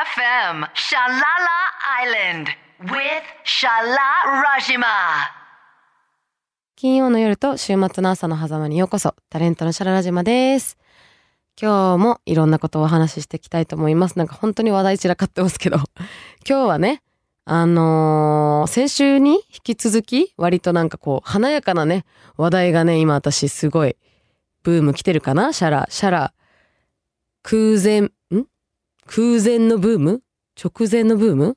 FM Shalala Island with Shalala Jima. 金曜の夜と週末の朝の狭間にようこそ、タレントのシャララ島です。今日もいろんなことをお話ししていきたいと思います。なんか本当に話題散らかってますけど、今日はね、あのー先週に引き続き、割となんかこう、華やかなね、話題がね、今私すごい、ブーム来てるかな？シャラ、シャラ、空前、空前のブーム？直前のブーム？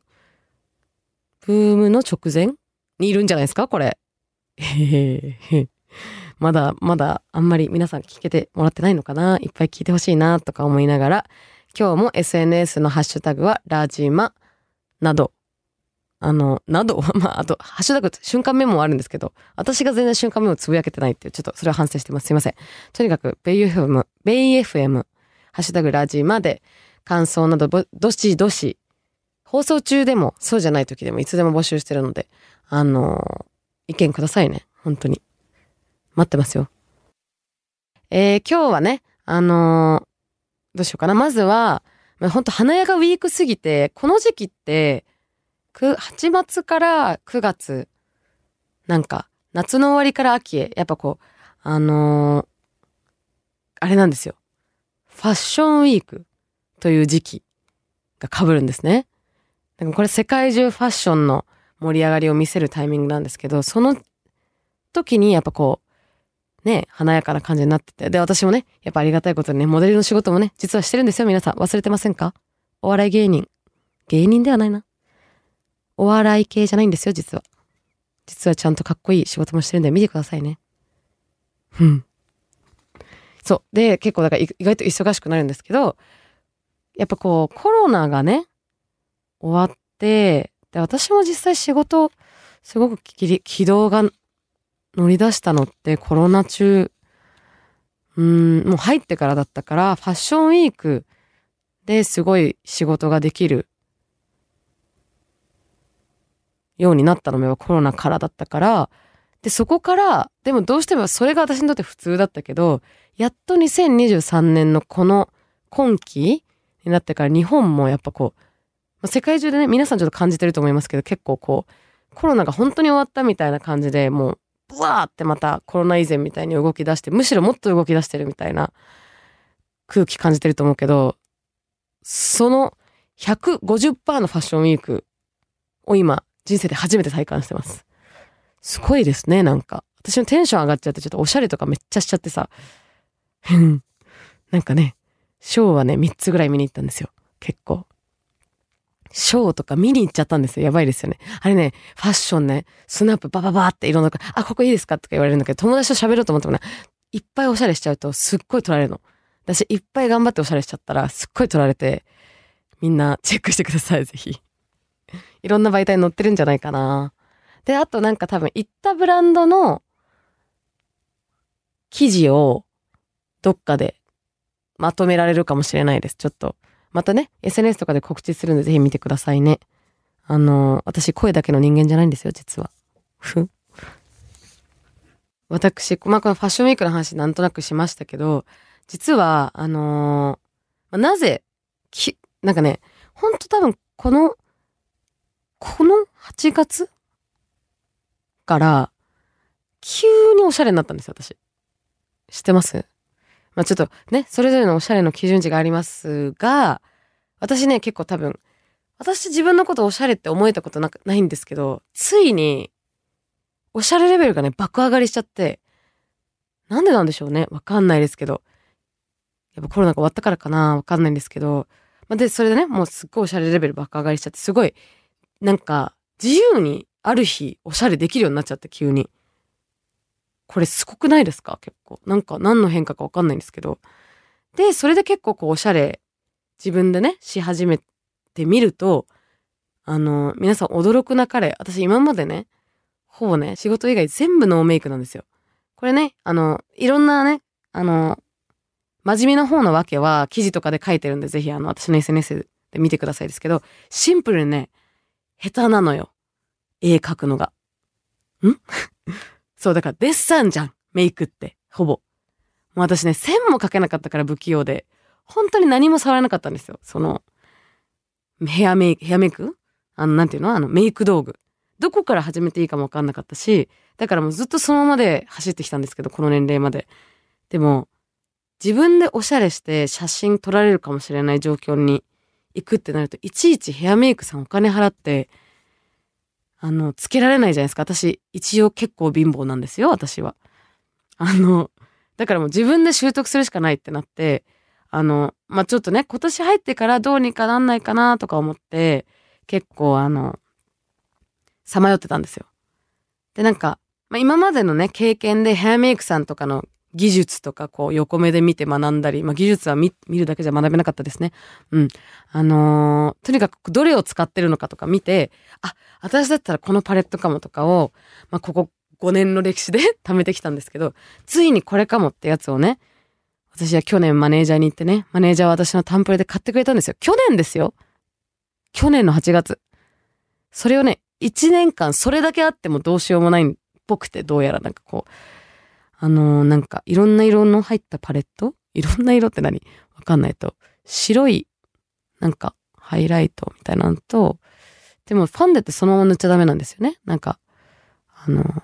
ブームの直前にいるんじゃないですか？これ。まだまだあんまり皆さん聞けてもらってないのかな？いっぱい聞いてほしいな？とか思いながら。今日も SNS のハッシュタグはラジマなど。あのなど？まああとハッシュタグ瞬間メモもあるんですけど私が全然瞬間メモつぶやけてないっていうちょっとそれは反省してます。すいません。とにかくベイ FM ベイ FM ハッシュタグラジマで感想などどしどし放送中でもそうじゃない時でもいつでも募集してるのであの意見くださいね。本当に。待ってますよ。えー今日はね、あのーどうしようかな。まずは、まあ、本当花屋がウィークすぎて、この時期って、8月から9月、なんか、夏の終わりから秋へ、やっぱこう、あのーあれなんですよ。ファッションウィークという時期が被るんですね。でもこれ世界中ファッションの盛り上がりを見せるタイミングなんですけど、その時にやっぱこう、ね、華やかな感じになってて。で、私もね、やっぱありがたいことにね、モデルの仕事もね、実はしてるんですよ、皆さん。忘れてませんか？お笑い芸人。芸人ではないな。お笑い系じゃないんですよ、実は。実はちゃんとかっこいい仕事もしてるんで、見てくださいね。うん。そう。で、結構だから意外と忙しくなるんですけど、やっぱこう、コロナがね、終わって、で、私も実際仕事、すごくきり軌道が乗り出したのってコロナ中、うん、もう入ってからだったから、ファッションウィークですごい仕事ができるようになったのもコロナからだったから、で、そこから、でもどうしてもそれが私にとって普通だったけど、やっと2023年のこの今期になってから日本もやっぱこう、ま世界中でね、皆さんちょっと感じてると思いますけど、結構こう、コロナが本当に終わったみたいな感じで、もう、ブワーってまたコロナ以前みたいに動き出して、むしろもっと動き出してるみたいな空気感じてると思うけど、その150%のファッションウィークを今、人生で初めて体感してます。すごいですね、なんか。私のテンション上がっちゃって、ちょっとおしゃれとかめっちゃしちゃってさ。なんかね、ショーはね、3つぐらい見に行ったんですよ。結構。ショーとか見に行っちゃったんですよ。やばいですよね。あれね、ファッションね、スナップバババっていろんな、あ、ここいいですか？とか言われるんだけど、友達と喋ろうと思ってもね、いっぱいおしゃれしちゃうとすっごい取られるの。私いっぱい頑張っておしゃれしちゃったらすっごい取られて、みんなチェックしてください、ぜひ。いろんな媒体に載ってるんじゃないかな。で、あとなんか多分行ったブランドの記事をどっかでまとめられるかもしれないです。ちょっと。またね、SNS とかで告知するんでぜひ見てくださいね。あの、私声だけの人間じゃないんですよ、実は。ふ私、まあ、このファッションウィークの話なんとなくしましたけど、実は、あのまなぜ、き、なんかね、ほんと多分この、この8月から、急におしゃれになったんですよ、私。知ってます？まあちょっとね、それぞれのおしゃれの基準値がありますが、私ね、結構多分、私自分のことおしゃれって思えたことなくないんですけど、ついに、おしゃれレベルがね、爆上がりしちゃって、なんでなんでしょうね？わかんないですけど。やっぱコロナが終わったからかな？わかんないんですけど。まあ、で、それでね、もうすっごいおしゃれレベル爆上がりしちゃって、すごい、なんか、自由にある日、おしゃれできるようになっちゃって、急に。これすごくないですか？結構。なんか何の変化かわかんないんですけど。で、それで結構こうおしゃれ、自分でね、し始めてみると、あの、皆さん驚くなかれ、私今までね、ほぼね、仕事以外全部ノーメイクなんですよ。これね、あの、いろんなね、あの、真面目な方のわけは記事とかで書いてるんで、ぜひあの、私の SNS で見てくださいですけど、シンプルにね、下手なのよ。絵描くのが。ん？そう、だからデッサンじゃん。メイクって。ほぼ。もう私ね、線も描けなかったから不器用で、本当に何も触らなかったんですよ。その、ヘアメイク、ヘアメイク？あの、なんていうの？あの、メイク道具。どこから始めていいかもわかんなかったし、だからもうずっとそのままで走ってきたんですけど、この年齢まで。でも、自分でおしゃれして写真撮られるかもしれない状況に行くってなると、いちいちヘアメイクさんお金払って、あの、つけられないじゃないですか。私、一応結構貧乏なんですよ、私は。あの、だからもう自分で習得するしかないってなって、あの、まあ、ちょっとね、今年入ってからどうにかなんないかなとか思って、結構あの、さまよってたんですよ。で、なんか、まあ、今までのね、経験でヘアメイクさんとかの技術とかこう横目で見て学んだり、まあ、技術は見るだけじゃ学べなかったですね。うん。あのー、とにかくどれを使ってるのかとか見て、あ、私だったらこのパレットかもとかを、まあ、ここ5年の歴史で 貯めてきたんですけど、ついにこれかもってやつをね、私は去年マネージャーに行ってね、マネージャーは私のタンプレで買ってくれたんですよ。去年ですよ。去年の8月。それをね、1年間それだけあってもどうしようもないっぽくて、どうやらなんかこう、あのー、なんかいろんな色の入ったパレット？いろんな色って何？わかんないと。白い、なんかハイライトみたいなのと、でもファンデってそのまま塗っちゃダメなんですよね。なんか、あのー、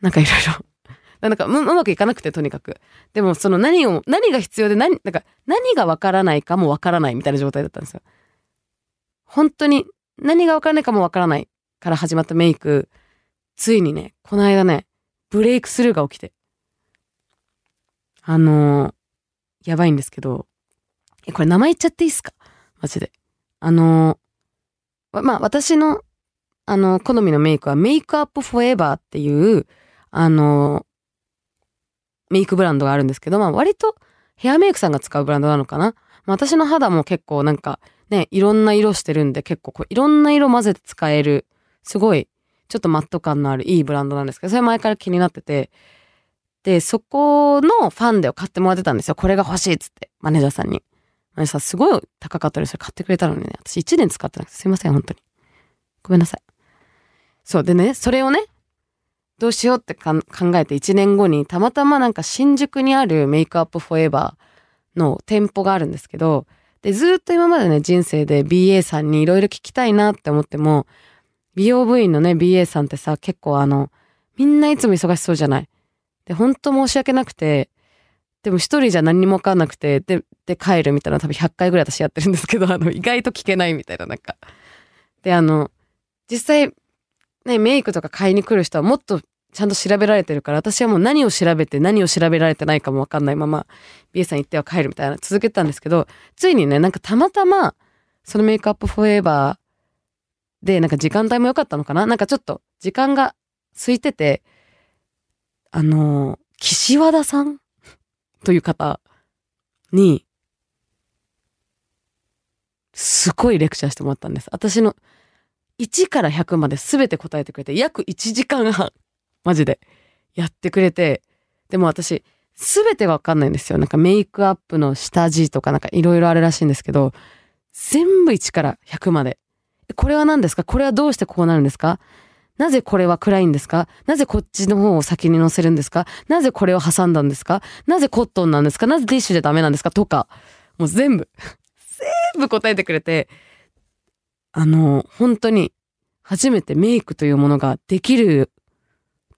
なんかいろいろ なんかううまくいかなくてとにかく。でもその何を、何が必要で何、なんか何がわからないかもわからないみたいな状態だったんですよ。本当に何がわからないかもわからないから始まったメイク、ついにね、この間ね、ブレイクスルーが起きて。あのー、やばいんですけど、え、これ名前言っちゃっていいっすか？マジで。あのー、まあ、私の、あの、好みのメイクはメイクアップフォーエバーっていう、あの、メイクブランドがあるんですけど、まあ、割とヘアメイクさんが使うブランドなのかな、まあ、私の肌も結構なんか、ね、いろんな色してるんで結構こういろんな色混ぜて使える、すごいちょっとマット感のあるいいブランドなんですけど、それ前から気になってて、で、そこのファンデを買ってもらってたんですよ。これが欲しいっつって、マネージャーさんに。マネージャーさんすごい高かったりそれ買ってくれたのにね、私1年使ってなくてすいません、本当に。ごめんなさい。そう、でね、それをね、どうしようって考えて1年後にたまたまなんか新宿にあるメイクアップフォーエバーの店舗があるんですけど、で、ずっと今までね、人生で BA さんにいろいろ聞きたいなって思っても、美容部員のね、BA さんってさ、結構あの、みんないつも忙しそうじゃない？で、ほんと申し訳なくて、でも一人じゃ何にもわかんなくて、で、で帰るみたいな多分100回ぐらい私やってるんですけど、あの、意外と聞けないみたいな、なんか。で、あの、実際、ね、メイクとか買いに来る人はもっとちゃんと調べられてるから、私はもう何を調べて何を調べられてないかもわかんないまま、BA さん行っては帰るみたいな続けたんですけど、ついにね、なんかたまたま、そのメイクアップフォーエバーで、なんか時間帯も良かったのかな？なんかちょっと時間が空いてて、あのー、岸和田さん？という方に、すごいレクチャーしてもらったんです。私の1から100まで全て答えてくれて、約1時間半、マジで、やってくれて、でも私、全てわかんないんですよ。なんかメイクアップの下地とかなんかいろいろあるらしいんですけど、全部1から100までこれは何ですか？これはどうしてこうなるんですか？なぜこれは暗いんですか？なぜこっちの方を先に乗せるんですか？なぜこれを挟んだんですか？なぜコットンなんですか？なぜティッシュじゃダメなんですか？とか、もう全部 全部答えてくれて、あの、本当に初めてメイクというものができる、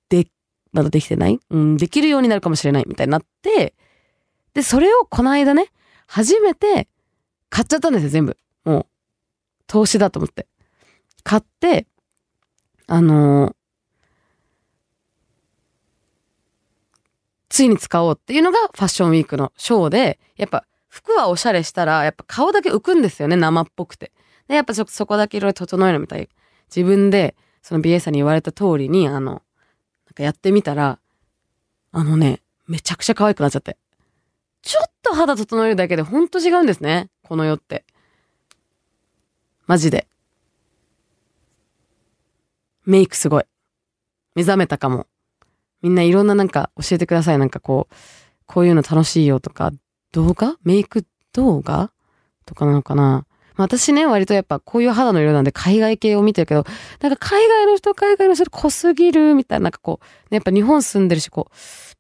で、まだできてない？うん、できるようになるかもしれないみたいになって、で、それをこの間ね、初めて買っちゃったんですよ、全部。投資だと思って。買って、あのー、ついに使おうっていうのがファッションウィークのショーで、やっぱ服はおしゃれしたら、やっぱ顔だけ浮くんですよね、生っぽくて。で、やっぱそ、そこだけいろいろ整えるみたい。自分で、その BA さんに言われた通りに、あの、なんかやってみたら、あのね、めちゃくちゃ可愛くなっちゃって。ちょっと肌整えるだけでほんと違うんですね。この世って。マジで。メイクすごい。目覚めたかも。みんないろんななんか教えてください。なんかこう、こういうの楽しいよとか、動画？メイク動画？とかなのかなまあ、私ね、割とやっぱこういう肌の色なんで海外系を見てるけど、なんか海外の人、海外の人濃すぎるみたいな、なんかこう、ね、やっぱ日本住んでるし、こ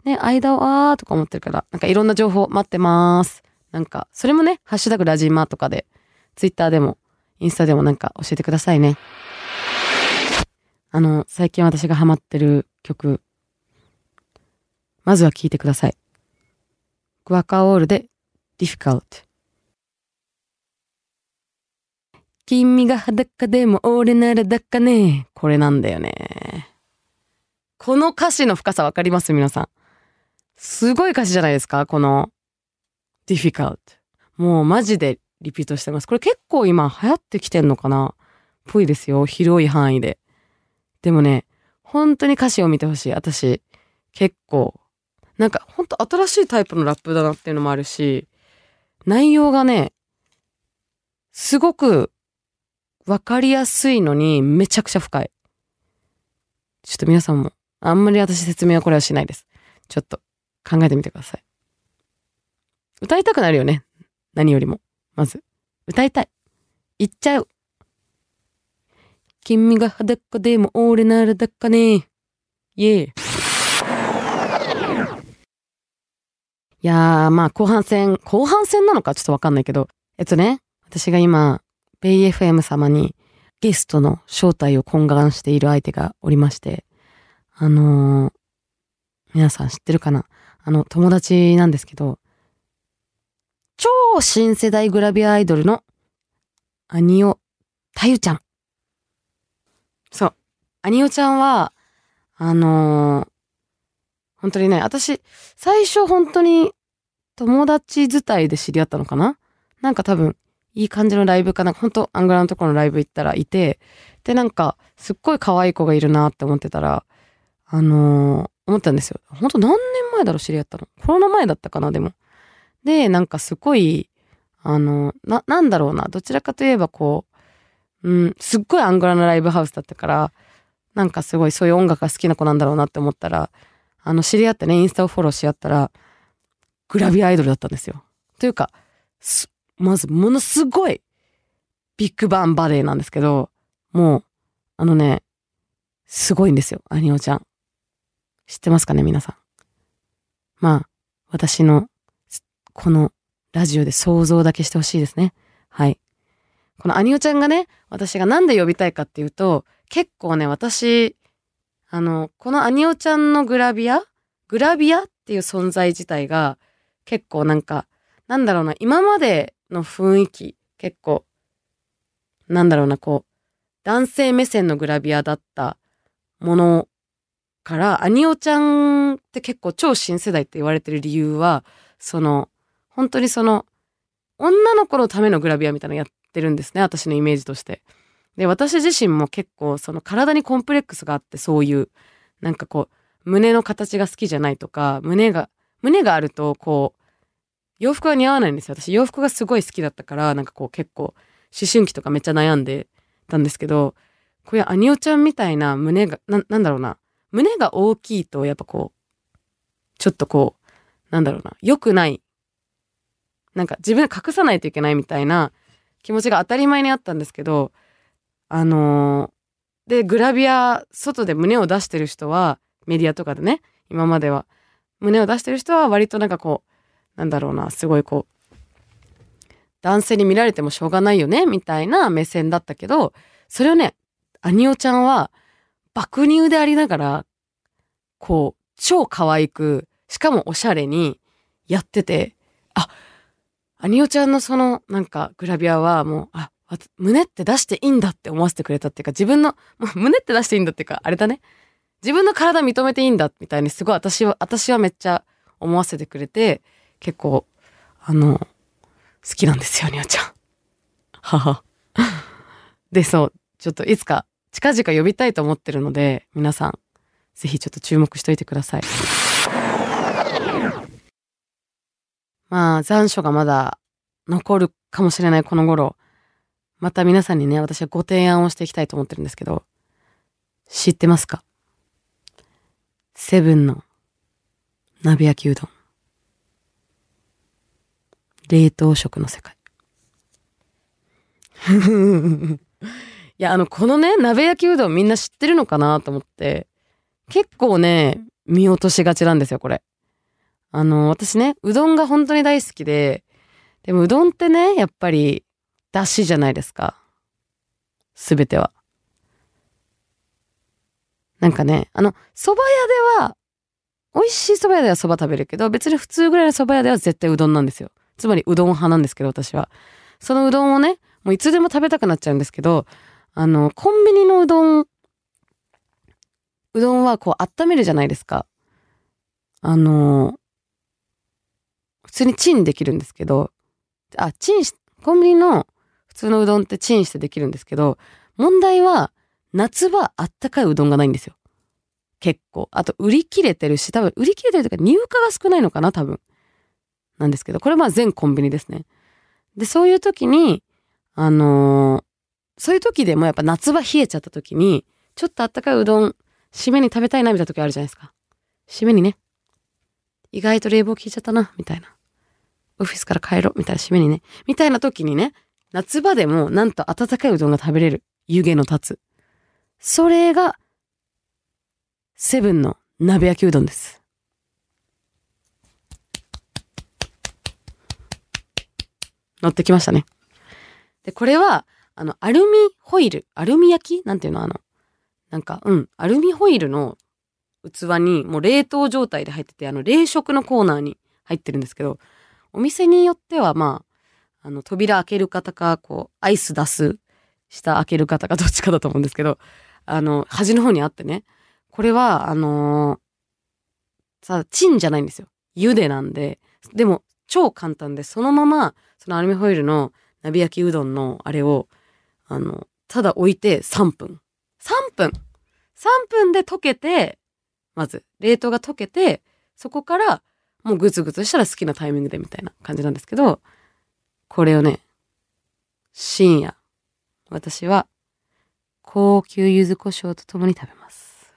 う、ね、間をあーとか思ってるから、なんかいろんな情報待ってます。なんか、それもね、ハッシュタグラジマとかでツイッターでも、インスタでもなんか教えてくださいね。あの、最近私がハマってる曲、まずは聴いてください。グアカオールで Difficult。君が裸でも俺ならだかね。これなんだよね。この歌詞の深さわかります？皆さん。すごい歌詞じゃないですか？この difficult。もうマジでリピートしてます。これ結構今流行ってきてんのかな？ぽいですよ。広い範囲で。でもね、本当に歌詞を見てほしい。私、結構、なんか本当新しいタイプのラップだなっていうのもあるし、内容がね、すごくわかりやすいのにめちゃくちゃ深い。ちょっと皆さんも、あんまり私説明はこれはしないです。ちょっと考えてみてください。歌いたくなるよね。何よりも。まず。歌いたい。言っちゃう。君が裸でも俺ならだかね。イェー。いやー、まあ後半戦、後半戦なのか？ちょっとわかんないけど、えっとね、私が今、ベイ FM 様にゲストの正体を懇願している相手がおりまして、あのー、皆さん知ってるかな？あの、友達なんですけど、超新世代グラビアアイドルのアニオたゆちゃん。そう。アニオちゃんは、あのー、本当にね、私、最初本当に友達伝いで知り合ったのかな？なんか多分、いい感じのライブかな、本当アングラのところのライブ行ったらいて、で、なんか、すっごい可愛い子がいるなって思ってたら、あのー、思ったんですよ。本当何年前だろう知り合ったの？コロナ前だったかな、でも。で、なんかすごい、あの、な、なんだろうな、どちらかといえばこう、うん、すっごいアングラのライブハウスだったから、なんかすごいそういう音楽が好きな子なんだろうなって思ったら、あの、知り合ってね、インスタをフォローし合ったら、グラビアアイドルだったんですよ。というか、まず、ものすごい、ビッグバンバレーなんですけど、もう、あのね、すごいんですよ、アニオちゃん。知ってますかね、皆さん。まあ、私の、このラジオで想像だけしてほしいですね。はい。このアニオちゃんがね、私がなんで呼びたいかっていうと、結構ね、私、あの、このアニオちゃんのグラビアグラビアっていう存在自体が結構なんか、なんだろうな、今までの雰囲気結構、なんだろうな、こう、男性目線のグラビアだったものから、アニオちゃんって結構超新世代って言われてる理由は、その、本当にその、女の子のためのグラビアみたいなのやってるんですね、私のイメージとして。で、私自身も結構その体にコンプレックスがあってそういう、なんかこう、胸の形が好きじゃないとか、胸が、胸があるとこう、洋服が似合わないんですよ。私洋服がすごい好きだったから、なんかこう結構、思春期とかめっちゃ悩んでたんですけど、こういうアニオちゃんみたいな胸が、な、なんだろうな。胸が大きいとやっぱこう、ちょっとこう、なんだろうな。良くない。なんか自分隠さないといけないみたいな気持ちが当たり前にあったんですけど、あのー、で、グラビア、外で胸を出してる人は、メディアとかでね、今までは、胸を出してる人は割となんかこう、なんだろうな、すごいこう、男性に見られてもしょうがないよね、みたいな目線だったけど、それをね、アニオちゃんは、爆乳でありながら、こう、超可愛く、しかもおしゃれにやってて、あ、アニオちゃんのその、なんか、グラビアはもう、あ、胸って出していいんだって思わせてくれたっていうか、自分の、胸って出していいんだっていうか、あれだね。自分の体認めていいんだみたいにすごい私は、私はめっちゃ思わせてくれて、結構、あの、好きなんですよ、にゃちゃん。はは。で、そう、ちょっといつか近々呼びたいと思ってるので、皆さん、ぜひちょっと注目しといてください。まあ、残暑がまだ残るかもしれないこの頃、また皆さんにね、私はご提案をしていきたいと思ってるんですけど、知ってますか？セブンの鍋焼きうどん。冷凍食の世界。いや、あの、このね、鍋焼きうどんみんな知ってるのかなと思って、結構ね、見落としがちなんですよ、これ。あの、私ね、うどんが本当に大好きで、でもうどんってね、やっぱり、出汁じゃないですか。すべては。なんかね、あの、蕎麦屋では、美味しい蕎麦屋では蕎麦食べるけど、別に普通ぐらいの蕎麦屋では絶対うどんなんですよ。つまりうどん派なんですけど、私は。そのうどんをね、もういつでも食べたくなっちゃうんですけど、あの、コンビニのうどん、うどんはこう温めるじゃないですか。あの、普通にチンできるんですけど、あ、チンし、コンビニの普通のうどんってチンしてできるんですけど、問題は夏場あったかいうどんがないんですよ。結構。あと売り切れてるし、多分売り切れてるというか入荷が少ないのかな、多分。なんですけど、これまあ全コンビニですね。で、そういう時に、あのーそういう時でもやっぱ夏場冷えちゃった時に、ちょっとあったかいうどん、締めに食べたいなみたいな時あるじゃないですか。締めにね。意外と冷房効いちゃったな、みたいな。オフィスから帰ろう、みたいな締めにね。みたいな時にね、夏場でもなんと温かいうどんが食べれる。湯気の立つ。それが、セブンの鍋焼きうどんです。乗ってきましたね。で、これは、あの、アルミホイル、アルミ焼き？なんていうの？あの、なんか、うん、アルミホイルの器にもう冷凍状態で入ってて、あの、冷食のコーナーに入ってるんですけど、お店によっては、まあ、あの、扉開ける方か、こう、アイス出す、下開ける方か、どっちかだと思うんですけど、あの、端の方にあってね、これは、あのーさ、チンじゃないんですよ。茹でなんで、でも、超簡単で、そのまま、そのアルミホイルの鍋焼きうどんのあれを、あの、ただ置いて3分。3分 !3 分で溶けて、まず、冷凍が溶けて、そこから、もうグツグツしたら好きなタイミングでみたいな感じなんですけど、これをね、深夜、私は、高級柚子胡椒とともに食べます。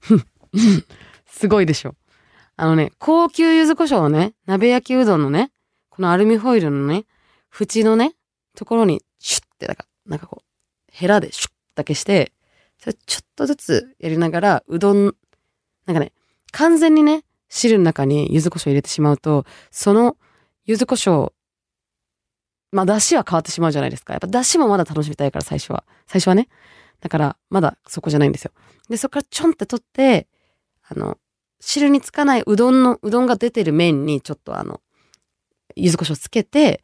すごいでしょ。あのね、高級柚子胡椒をね、鍋焼きうどんのね、このアルミホイルのね、縁のね、ところにシュッて、なんか、なんかこう、ヘラでシュッだけして、それちょっとずつやりながら、うどん、なんかね、完全にね、汁の中に柚子胡椒入れてしまうと、その柚子胡椒、まあ、出汁は変わってしまうじゃないですか。やっぱ出汁もまだ楽しみたいから、最初は。最初はね。だから、まだそこじゃないんですよ。で、そこからちょんって取って、あの、汁につかないうどんの、うどんが出てる麺にちょっとあの、柚子胡椒つけて、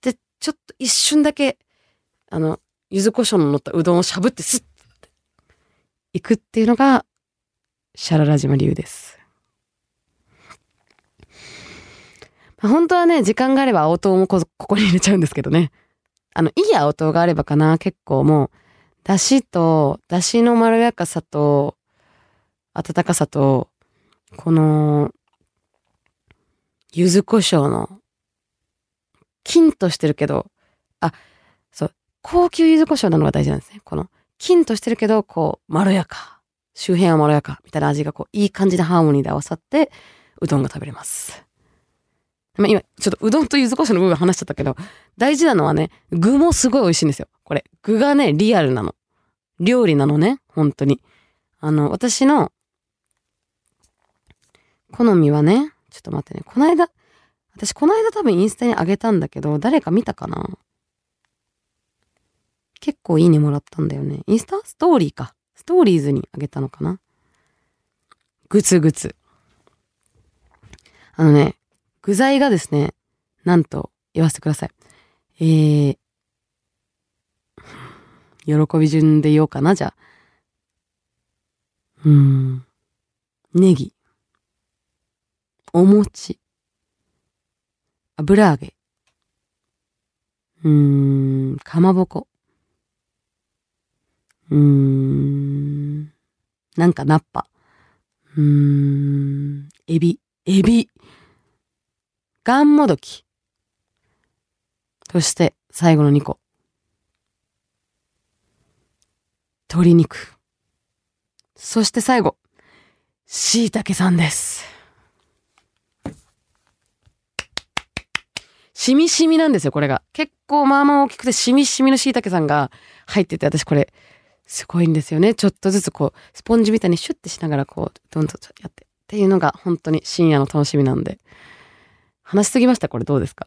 で、ちょっと一瞬だけ、あの、柚子胡椒の乗ったうどんをしゃぶってスッていくっていうのが、シャララ島流です。まあ本当はね、時間があれば青唐もここに入れちゃうんですけどね。あの、いい青唐があればかな、結構もう、だしと、だしのまろやかさと、温かさと、この、柚子胡椒の、キンとしてるけど、あ、そう、高級柚子胡椒なのが大事なんですね。この、キンとしてるけど、こう、まろやか。周辺はまろやか。みたいな味がこう、いい感じでハーモニーで合わさって、うどんが食べれます。今、ちょっとうどんと柚子胡椒の部分話しちゃったけど、大事なのはね、具もすごい美味しいんですよ。これ。具がね、リアルなの。料理なのね。本当に。あの、私の、好みはね、ちょっと待ってね。この間、私この間多分インスタにあげたんだけど、誰か見たかな？結構いいねもらったんだよね。インスタストーリーか。ストーリーズにあげたのかな？ぐつぐつ。あのね、具材がですね、なんと言わせてください。えー、喜び順で言おうかな、じゃあ。うーん。ネギ。お餅。油揚げ。うーん、かまぼこ。うん、なんかナッパ。うーん、エビ。エビ。ガンモドキ。そして、最後の2個。鶏肉。そして最後。椎茸さんです。しみしみなんですよ、これが。結構まあまあ大きくてしみしみの椎茸さんが入ってて、私これ、すごいんですよね。ちょっとずつこう、スポンジみたいにシュッてしながらこう、どんどんやって。っていうのが本当に深夜の楽しみなんで。話しすぎました？これどうですか？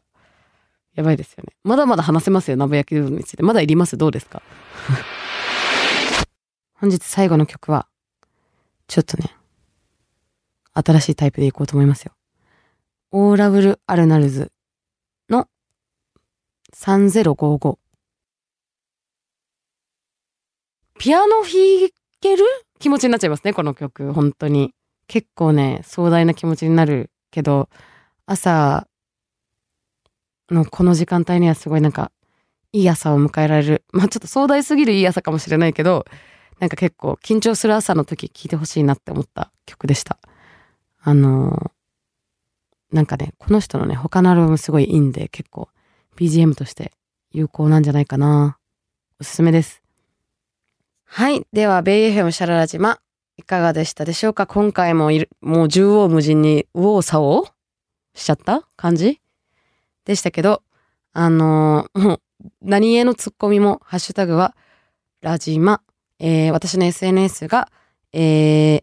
やばいですよね。まだまだ話せますよ、鍋焼きうどんについて。まだいります？どうですか？本日最後の曲は、ちょっとね、新しいタイプでいこうと思いますよ。オーラブル・アルナルズの3055。ピアノ弾ける？気持ちになっちゃいますね、この曲。本当に。結構ね、壮大な気持ちになるけど、朝のこの時間帯にはすごいなんか、いい朝を迎えられる。まあちょっと壮大すぎるいい朝かもしれないけど、なんか結構緊張する朝の時聴いてほしいなって思った曲でした。あのー、なんかね、この人のね、他のアルバムすごいいいんで、結構 BGM として有効なんじゃないかな。おすすめです。はい。では、ベイエフェムシャララ島、いかがでしたでしょうか？今回もいる、もう縦横無尽に右往左往？しちゃった？感じ？でしたけど、あのー、もう何へのツッコミも、ハッシュタグは、ラジマ、えー、私の SNS が、えー、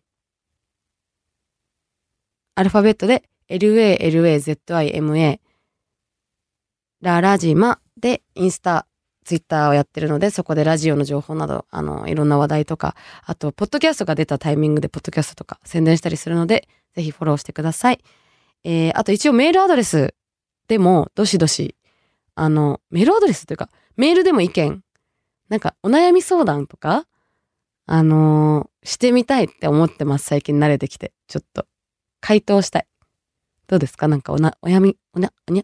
アルファベットで LALAZIMA、ララジマでインスタ、ツイッターをやってるので、そこでラジオの情報など、あの、いろんな話題とか、あと、ポッドキャストが出たタイミングで、ポッドキャストとか宣伝したりするので、ぜひフォローしてください。えー、あと一応メールアドレスでも、どしどし、あの、メールアドレスというか、メールでも意見、なんかお悩み相談とか、あのー、してみたいって思ってます。最近慣れてきて。ちょっと、回答したい。どうですか？なんかおな、おやみ、おな、おにゃ、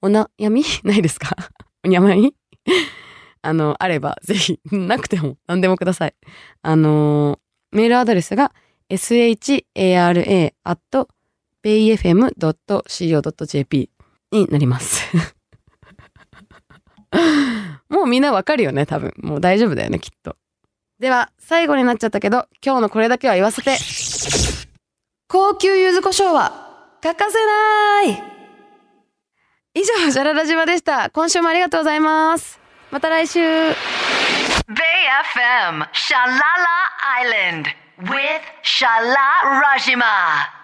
お悩み？ないですか？おにゃまい あの、あれば、ぜひ、なくても何でもください。あのー、メールアドレスが shara.bayfm.co.jp になります もうみんなわかるよね、多分。もう大丈夫だよね、きっと。では、最後になっちゃったけど、今日のこれだけは言わせて。高級柚子胡椒は欠かせない以上、ジャララ島でした。今週もありがとうございます。また来週。ザ、ララ、島。